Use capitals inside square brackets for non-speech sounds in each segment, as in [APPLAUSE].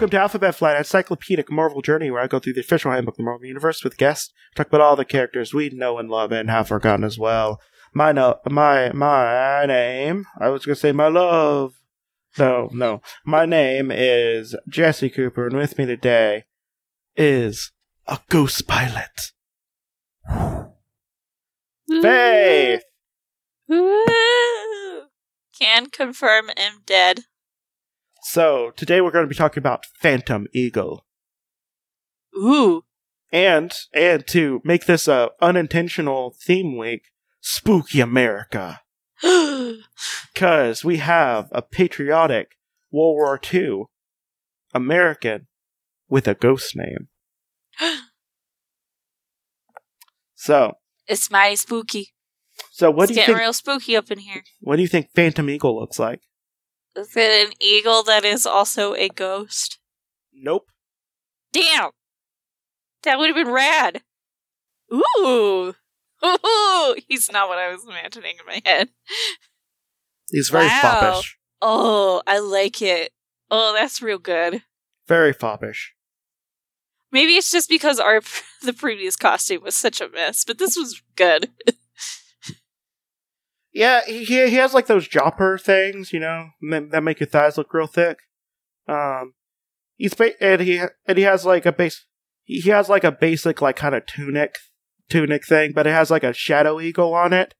Welcome to Alphabet Flight, an encyclopedic Marvel journey where I go through the official handbook of the Marvel Universe with guests, talk about all the characters we know and love and have forgotten as well. My no, my my name. I was gonna say my love. No, no. My name is Jesse Cooper, and with me today is a ghost pilot. Faith. Can confirm I'm dead. So today we're going to be talking about Phantom Eagle. Ooh. and and to make this a unintentional theme week, spooky America, [GASPS] because we have a patriotic World War II American with a ghost name. [GASPS] So, it's mighty spooky. so what it's do you getting think? real spooky up in here. What do you think Phantom Eagle looks like? Is it an eagle that is also a ghost? Nope. Damn! That would have been rad. Ooh! [LAUGHS] Ooh! He's not what I was imagining in my head. He's very Wow. foppish. Oh, I like it. Oh, that's real good. Very foppish. Maybe it's just because our [LAUGHS] the previous costume was such a mess, but this was good. [LAUGHS] Yeah, he he has like those jodhpur things, you know, that make your thighs look real thick. Um, he's ba- and he and he has like a base. He has like a basic like kind of tunic tunic thing, but it has like a shadow eagle on it.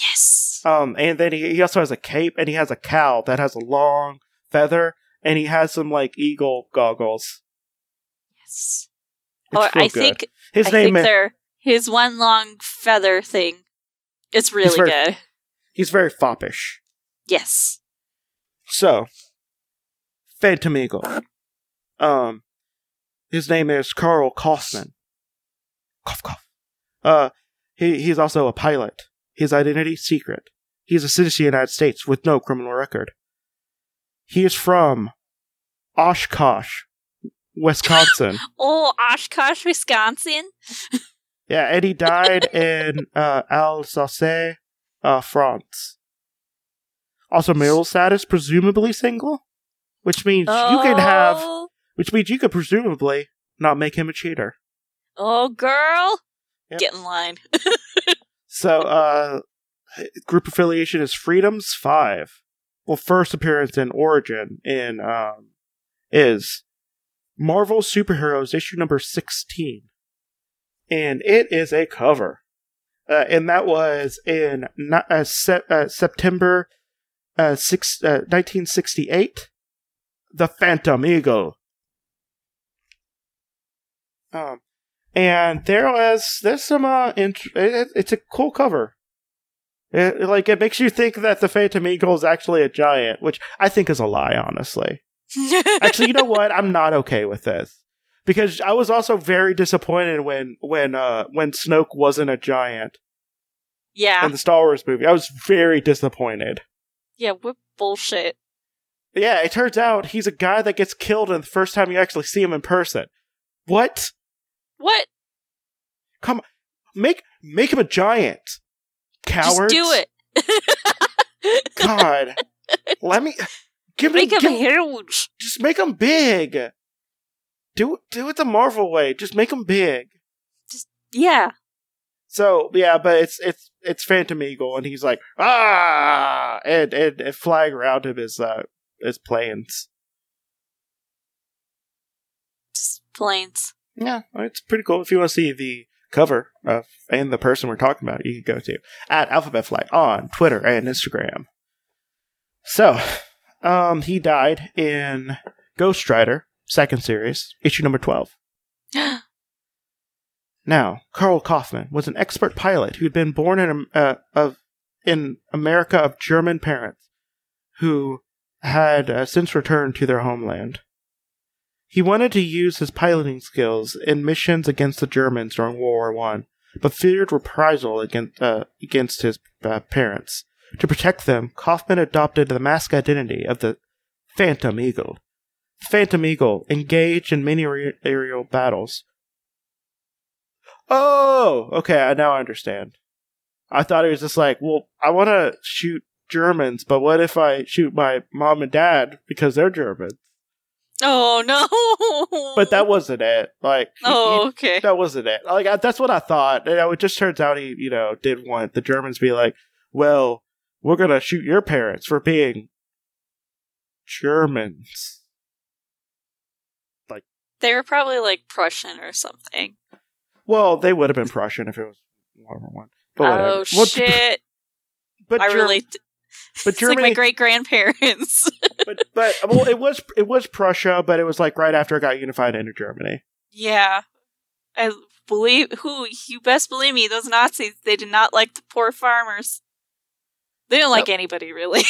Yes. Um, and then he he also has a cape and he has a cowl that has a long feather, and he has some like eagle goggles. Yes. It's Or real I good. think his I name think is his one long feather thing. It's really very- good. He's very foppish. Yes. So, Phantom Eagle. Um, his name is Karl Kaufmann. Cough, cough. Uh, he, he's also a pilot. His identity secret. He's a citizen of the United States with no criminal record. He is from Oshkosh, Wisconsin. [LAUGHS] Oh, Oshkosh, Wisconsin. yeah, and he died [LAUGHS] in uh, Alsace, uh, France. Also, marital status, presumably single, which means you could have Oh, Which means you could presumably not make him a cheater. Oh, girl. Yep. Get in line. [LAUGHS] So, uh, group affiliation is Freedoms 5. Well, first appearance in Origin in, um, is Marvel Superheroes issue number 16. And it is a cover. Uh, and that was in uh, se- uh, September uh, six, uh, 1968. The Phantom Eagle. Um, and there was there's some uh, int- it, it's a cool cover. It, like it makes you think that the Phantom Eagle is actually a giant, which I think is a lie, honestly. [LAUGHS] Actually, you know what? I'm not okay with this because I was also very disappointed when when uh when Snoke wasn't a giant yeah. in the Star Wars movie. I was very disappointed. Yeah, what bullshit. Yeah, it turns out he's a guy that gets killed in the first time you actually see him in person. What? What? Come make make him a giant. Coward. Just do it. [LAUGHS] God. Let me give me Make him give- huge. just make him big. Do it do it the Marvel way. Just make them big. Just Yeah. So yeah, but it's it's it's Phantom Eagle, and he's like ah, and and, and flying around him is uh is planes. Just planes. Yeah, it's pretty cool. If you want to see the cover of and the person we're talking about, you can go to at Alphabet Flight on Twitter and Instagram. So, um, he died in Ghost Rider second series, issue number twelve. [GASPS] Now, Karl Kaufmann was an expert pilot who had been born in uh, of in America of German parents, who had uh, since returned to their homeland. He wanted to use his piloting skills in missions against the Germans during World War One, but feared reprisal against uh, against his uh, parents. To protect them, Kaufmann adopted the mask identity of the Phantom Eagle. Phantom Eagle engaged in many aer- aerial battles. Oh, okay, I now understand. I thought it was just like, well, I want to shoot Germans, but what if I shoot my mom and dad because they're Germans? Oh no! But that wasn't it. Like, Oh, he- okay. that wasn't it. Like, I, that's what I thought. And it just turns out he, you know, did want the Germans to be like, well, we're gonna shoot your parents for being Germans. They were probably like Prussian or something. Well, they would have been Prussian if it was World War One. But whatever. Oh Well, shit! [LAUGHS] But I Ger- relate. But [LAUGHS] it's like my great grandparents. [LAUGHS] but but well, it was it was Prussia, but it was like right after it got unified into Germany. yeah, I believe who you best believe me. Those Nazis, they did not like the poor farmers. They didn't like anybody really.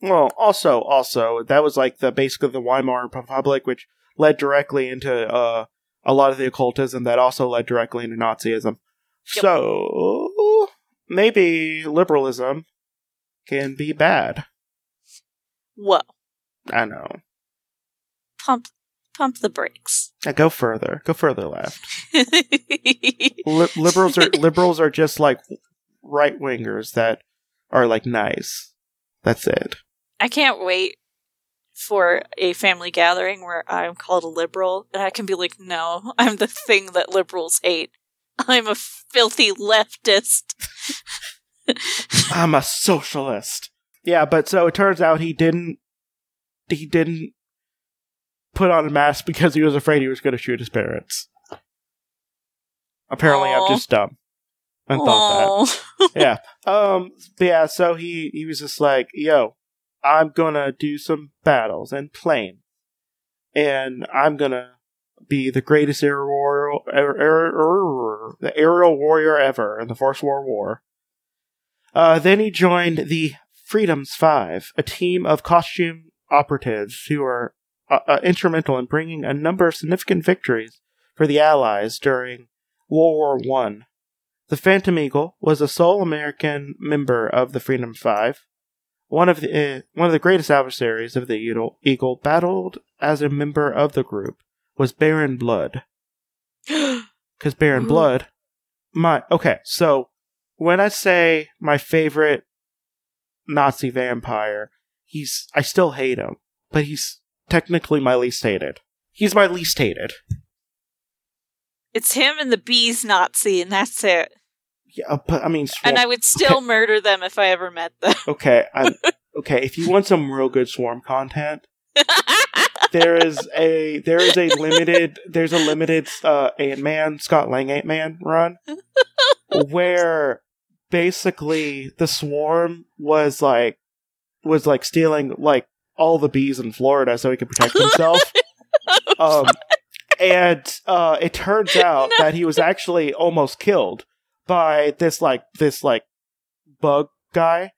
Well, also, also that was like the basically the Weimar Republic, which led directly into uh, a lot of the occultism that also led directly into Nazism. Yep. So maybe liberalism can be bad. Whoa! I know. Pump, pump the brakes. Now go further. Go further left. [LAUGHS] Li- liberals are liberals are just like right wingers that are like nice. That's it. I can't wait for a family gathering where I'm called a liberal and I can be like, no, I'm the thing that liberals hate. I'm a filthy leftist. [LAUGHS] I'm a socialist. Yeah, but so it turns out he didn't. He didn't put on a mask because he was afraid he was going to shoot his parents. Apparently, Aw. I'm just dumb. I thought that. [LAUGHS] Yeah. Um. yeah. So he he was just like, "Yo, I'm gonna do some battles and plane, and I'm gonna be the greatest aerial warrior, the aerial warrior ever in the First World War." Uh, then he joined the Freedoms Five, a team of costume operatives who were uh, uh, instrumental in bringing a number of significant victories for the Allies during World War One. The Phantom Eagle was the sole American member of the Freedom Five. One of the uh, one of the greatest adversaries of the Eagle, Eagle battled as a member of the group was Baron Blood. [GASPS] Because Baron. Blood, my okay. So when I say my favorite Nazi vampire, he's I still hate him, but he's technically my least hated. He's my least hated. it's him and the bees Nazi, and that's it. Yeah, but I mean, And I would still murder them if I ever met them. okay, [LAUGHS] I'm, okay. If you want some real good Swarm content, [LAUGHS] there is a there is a limited there's a limited uh, Ant Man Scott Lang Ant Man run [LAUGHS] where basically the swarm was like was like stealing like all the bees in Florida so he could protect himself. um, and uh, it turns out No. that he was actually almost killed by this like this like bug guy.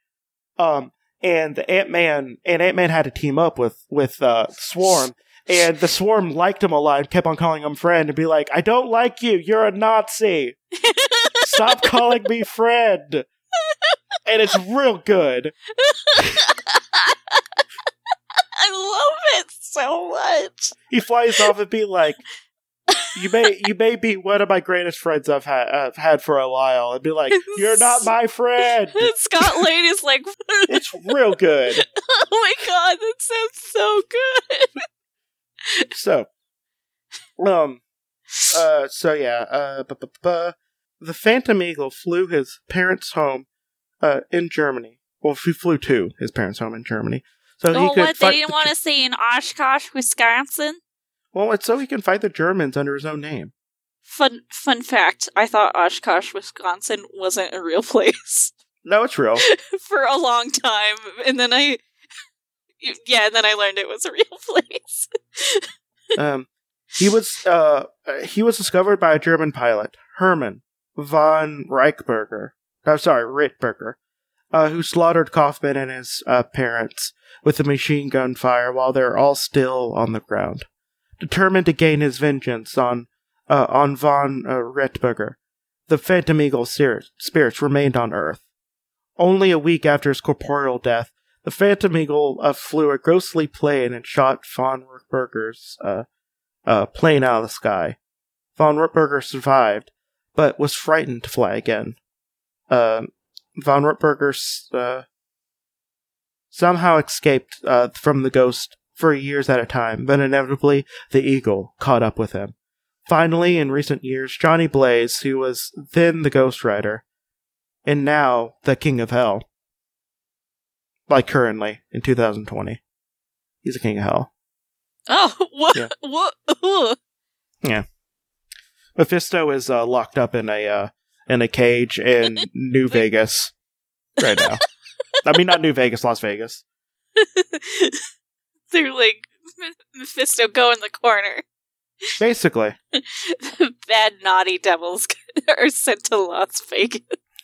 Um, and the Ant Man and Ant Man had to team up with with uh, Swarm, and the Swarm liked him a lot and kept on calling him friend and be like, "I don't like you. You're a Nazi. [LAUGHS] Stop calling me friend." And it's real good. [LAUGHS] I love it so much. He flies off and be like, "You may you may be one of my greatest friends I've had I've had for a while," and be like, [LAUGHS] "You're not my friend." Scott Lang is like, [LAUGHS] It's real good. oh my god, that sounds so good. So, um, uh, so yeah, uh, bu- bu- bu- the Phantom Eagle flew his parents' home, uh, in Germany. Well, he flew to his parents' home in Germany, so oh, he could what? They didn't the want to say in Oshkosh, Wisconsin? Well, it's so he can fight the Germans under his own name. Fun fun fact, I thought Oshkosh, Wisconsin wasn't a real [LAUGHS] place No, it's real. [LAUGHS] for a long time. And then I Yeah, and then I learned it was a real [LAUGHS] place. um, he was uh, he was discovered by a German pilot, Hermann von Reichberger. I'm sorry, Rittberger, uh, who slaughtered Kaufmann and his uh, parents with a machine gun fire while they're all still on the ground. Determined to gain his vengeance on uh, on von uh, the Phantom Eagle spir- spirits remained on Earth. Only a week after his corporeal death, the Phantom Eagle uh, flew a ghostly plane and shot von Rittberger's uh, uh, plane out of the sky. Von Rittberger survived, but was frightened to fly again. Uh, von Rittberger uh, somehow escaped from the ghost for years at a time, but inevitably the eagle caught up with him. Finally, in recent years, Johnny Blaze, who was then the Ghost Rider, and now the King of Hell, like currently in 2020, he's a King of Hell. Oh, [LAUGHS] what? Yeah. What? [LAUGHS] Ugh. Mephisto is uh, locked up in a uh, in a cage in [LAUGHS] New Vegas right now. I mean, not New Vegas, Las Vegas. They're like Mephisto, go in the corner. Basically, the [LAUGHS] Bad naughty devils [LAUGHS] are sent to Las Vegas.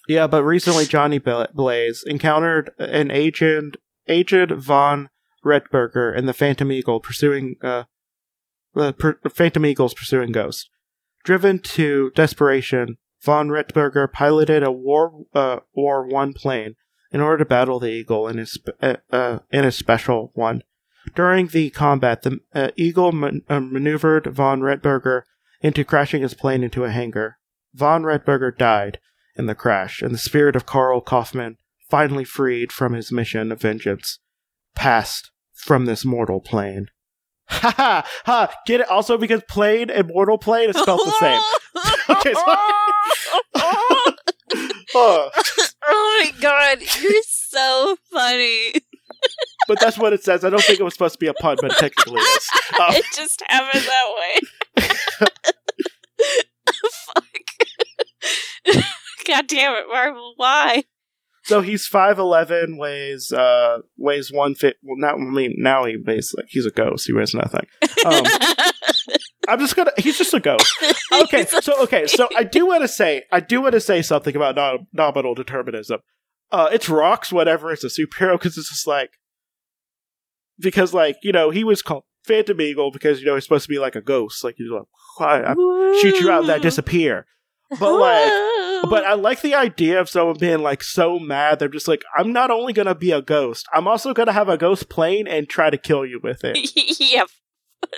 yeah. But recently, Johnny Blaze encountered an agent, Agent von Redberger, and the Phantom Eagle pursuing uh, the per- Phantom Eagles pursuing Ghost. Driven to desperation, von Redberger piloted a War uh, War One plane in order to battle the Eagle in his sp- uh, uh, in a special one. During the combat, the uh, Eagle man- uh, maneuvered von Redberger into crashing his plane into a hangar. Von Redberger died in the crash, and the spirit of Karl Kaufmann, finally freed from his mission of vengeance, passed from this mortal plane. Ha ha ha! Get it? Also because plane and mortal plane is spelled the same. [LAUGHS] Okay, [LAUGHS] [LAUGHS] oh, Oh, my god, you're so funny. But that's what it says. I don't think it was supposed to be a pun, but it technically is. [LAUGHS] Um, It just happened that way. [LAUGHS] Fuck. [LAUGHS] God damn it, Marvel, why? so he's five eleven, weighs uh weighs one fit. Well, now I mean now he weighs like he's a ghost. He weighs nothing. Um, I'm just gonna. He's just a ghost. Okay, so okay, so I do want to say, I do want to say something about nom- nominal determinism. Uh, it's rocks, whatever. It's a superhero because it's just like because like you know he was called Phantom Eagle because you know he's supposed to be like a ghost, like he's like I, I shoot you out and I disappear. But like, but I like the idea of someone being like so mad they're just like I'm not only gonna be a ghost, I'm also gonna have a ghost plane and try to kill you with it. [LAUGHS] yep. [LAUGHS]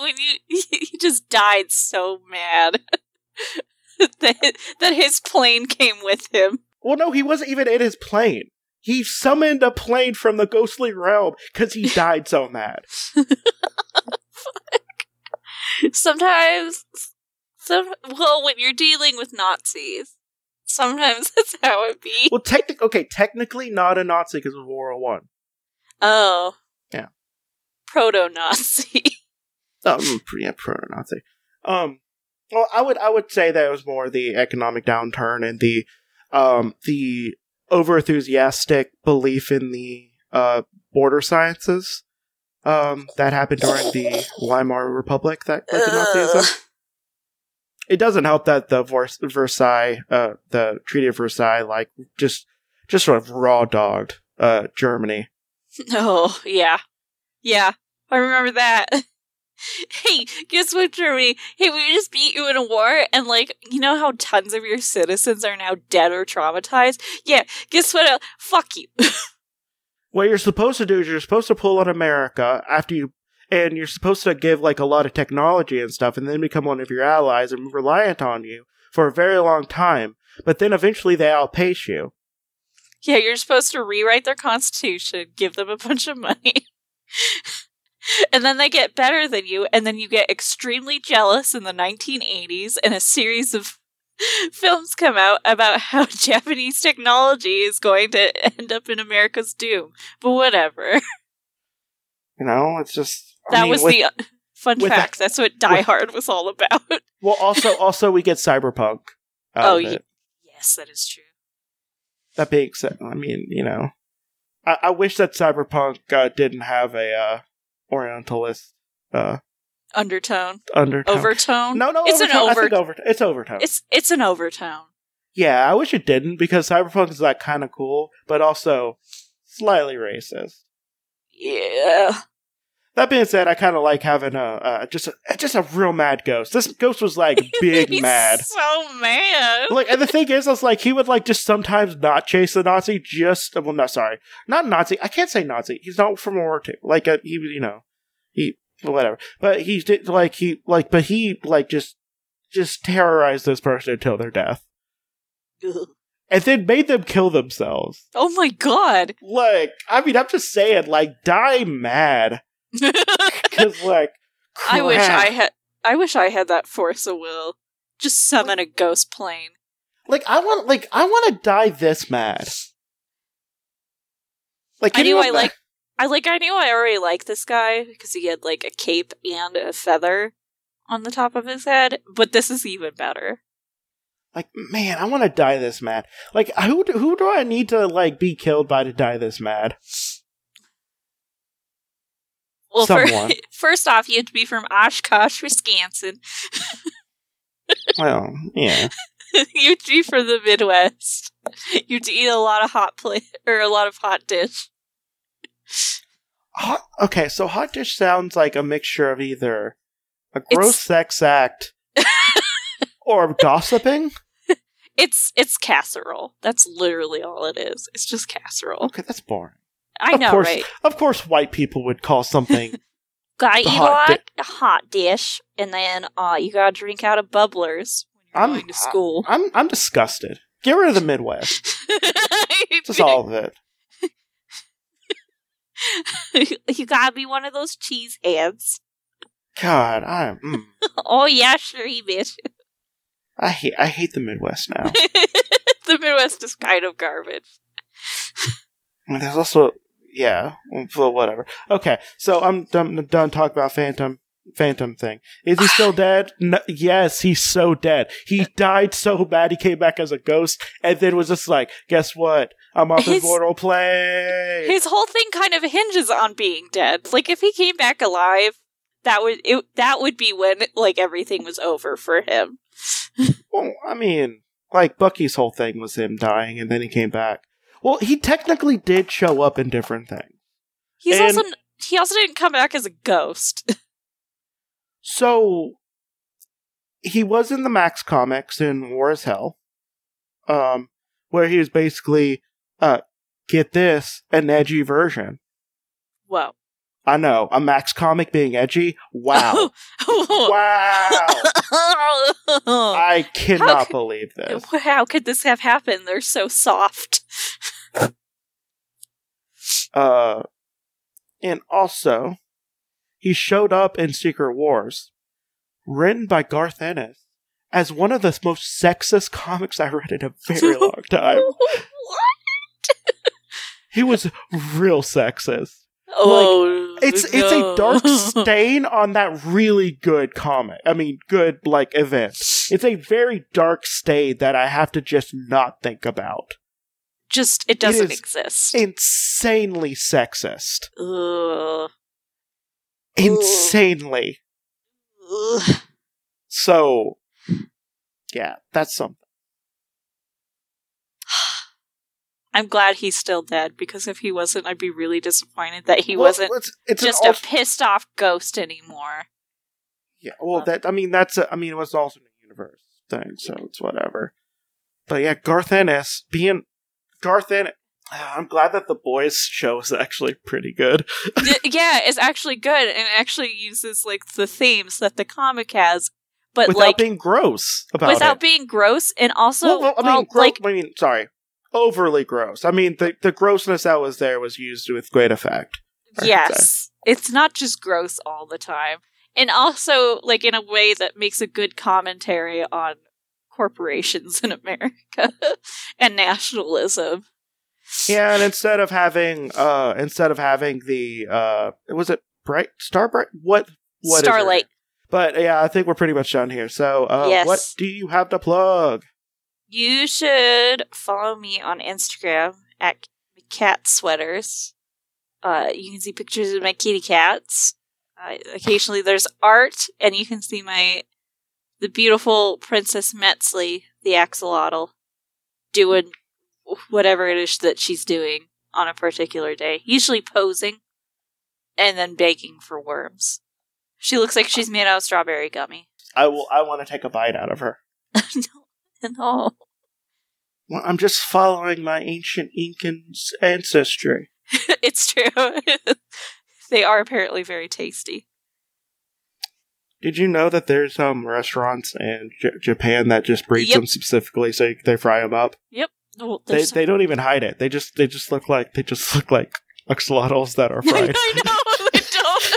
when you [LAUGHS] he just died so mad that that his plane came with him. Well, no, he wasn't even in his plane. He summoned a plane from the ghostly realm because he died so mad. [LAUGHS] Sometimes, some well, when you're dealing with Nazis, sometimes [LAUGHS] that's how it be. Well, technically, okay, technically not a Nazi because of World War One. Oh, Yeah. proto-Nazi. Um, yeah, pro-Nazi. Um, well, I would I would say that it was more the economic downturn and the um the over enthusiastic belief in the uh border sciences um that happened during the Weimar Republic that led to Nazism. It doesn't help that the Vers- Versailles, uh, the Treaty of Versailles, like just just sort of raw dogged uh Germany. [LAUGHS] Oh, yeah. Yeah, I remember that. [LAUGHS] [LAUGHS] Hey, guess what, Germany? Hey, we just beat you in a war, and like, you know how tons of your citizens are now dead or traumatized? Yeah, guess what? Uh, fuck you. [LAUGHS] what you're supposed to do is you're supposed to pull on America after you, and you're supposed to give like a lot of technology and stuff, and then become one of your allies and reliant on you for a very long time. But then eventually they outpace you. yeah, you're supposed to rewrite their constitution, give them a bunch of money. [LAUGHS] [LAUGHS] and then they get better than you, and then you get extremely jealous in the 1980s, and a series of [LAUGHS] films come out about [LAUGHS] how Japanese technology is going to end up in America's doom. But whatever. You know, it's just I That mean, was with- the uh, fun with fact. That's what Die Hard was all about. well. Also, also we get cyberpunk. Oh, it. yes, that is true. that being said, I mean, you know, I, I wish that cyberpunk uh, didn't have a uh, Orientalist uh, Undertone, undertone. overtone. no, no, it's an overtone. I over. over. It's overtone. It's it's an overtone. Yeah, I wish it didn't because cyberpunk is like kind of cool, but also slightly racist. Yeah. That being said, I kind of like having a uh, just a just a real mad ghost. This ghost was like [LAUGHS] big mad. So mad. Like, and the [LAUGHS] thing is, was like he would like just sometimes not chase the Nazi. Just well, no, sorry, not Nazi. I can't say Nazi. He's not from World War II. Like uh, he, was, you know, he whatever. But he did like he like, but he like just just terrorized this person until their death. [LAUGHS] And then made them kill themselves. Oh my god. Like, I mean, I'm just saying, like, die mad. Because, like, [LAUGHS] I wish. I had I wish I had that force of will. Just summon a ghost plane. Like, I want, like, I want to die this mad. Like, I knew I like I like I knew I already liked this guy because he had like a cape and a feather on the top of his head, but this is even better. Like, man, I want to die this mad. Like, who do, who do I need to like be killed by to die this mad? Well, Someone. [LAUGHS] first off, you have to be from Oshkosh, Wisconsin. [LAUGHS] Well, yeah. you have to be from the Midwest. You'd eat a lot of hot plate or a lot of hot dish. Hot, okay, so hot dish sounds like a mixture of either a gross It's- sex act [LAUGHS] or gossiping. It's it's casserole. That's literally all it is. It's just casserole. Okay, that's boring. I Of know, course- right? Of course, white people would call something. [LAUGHS] Gotta the eat a hot lot a hot dish, and then uh, you gotta drink out of bubblers when you're I'm- going to school. I'm I'm disgusted. Get rid of the Midwest. [LAUGHS] Just all of it. [LAUGHS] you gotta be one of those cheese hands. God, I'm. Mm, Oh yeah, sure, you bitch. I hate I hate the Midwest now. the Midwest is kind of garbage. I there's also yeah, well, whatever. Okay, so I'm done, done talking about Phantom. Phantom thing. Is he ah. still dead? No, yes, he's so dead. He uh, died so bad he came back as a ghost, and then was just like, "Guess what? I'm off His- his mortal plane." His whole thing kind of hinges on being dead. Like if he came back alive, that would it, that would be when like everything was over for him. [LAUGHS] Well, I mean, like Bucky's whole thing was him dying, and then he came back. Well, he technically did show up in different things. He's And- also he also didn't come back as a ghost. [LAUGHS] So he was in the Max comics in War is Hell, um, where he was basically, uh, get this, an edgy version. Whoa. I know, a Max comic being edgy. Wow, [LAUGHS] wow! [LAUGHS] I cannot could- believe this. How could this have happened? They're so soft. Uh, and also, he showed up in Secret Wars, written by Garth Ennis, as one of the most sexist comics I read in a very [LAUGHS] long time. what? He was real sexist. Oh, It's it's a dark [LAUGHS] stain on that really good comic. I mean, good like event. It's a very dark stain that I have to just not think about. Just it doesn't is exist. Insanely sexist. Ugh. Insanely. Ugh. So, yeah, that's something. [SIGHS] I'm glad he's still dead because if he wasn't, I'd be really disappointed that he Well, wasn't It's, it's just an a al- pissed off ghost anymore. yeah. Well, that I mean, that's a, I mean, it was also a universe thing, so it's whatever. But yeah, Garth Ennis being Garth Ennis. Uh, I'm glad that the boys show is actually pretty good. [LAUGHS] Yeah, it's actually good and it actually uses like the themes that the comic has, but without like being gross about without it. being gross and also well, well, I mean, well, gro- like I mean, sorry, overly gross. I mean, the the grossness that was there was used with great effect. Yes, it's not just gross all the time, and also like in a way that makes a good commentary on corporations in America [LAUGHS] and nationalism. Yeah, and instead of having uh instead of having the uh was it bright star bright what what Starlight. But yeah, I think we're pretty much done here. So uh Yes. what do you have to plug? You should follow me on Instagram at cat sweaters. Uh, you can see pictures of my kitty cats. Uh, occasionally, there's art, and you can see my the beautiful Princess Metzley, the axolotl, doing whatever it is that she's doing on a particular day. Usually posing, and then begging for worms. She looks like she's made out of strawberry gummy. I will I want to take a bite out of her. [LAUGHS] no, no. Well, I'm just following my ancient Incan ancestry. [LAUGHS] it's true. [LAUGHS] they are apparently very tasty. Did you know that there's um restaurants in J- Japan that just breed Yep. them specifically so they fry them up? Well, They there's they don't even hide it. They just they just look like they just look like axolotls that are [LAUGHS] I fried. know. I [LAUGHS] don't.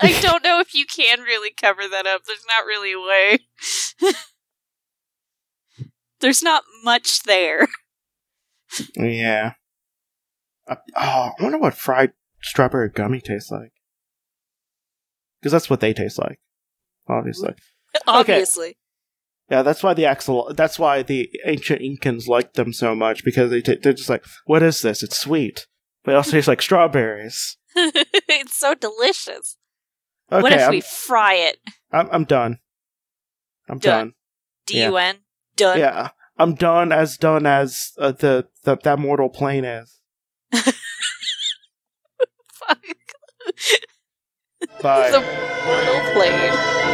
[LAUGHS] I don't know if you can really cover that up. There's not really a way. There's not much there. yeah. Uh, oh, I wonder what fried strawberry gummy tastes like. Because that's what they taste like, obviously. [LAUGHS] Obviously. Yeah, that's why the axol. That's why the ancient Incans liked them so much because they t- they're just like, what is this? It's sweet, but it also tastes like strawberries. [LAUGHS] it's so delicious. Okay, what if I'm, we fry it? I'm I'm done. I'm done. Done. D U N. Done. Yeah, I'm done as done as uh, the, the that mortal plane is. [LAUGHS] Fuck. Bye. the mortal plane.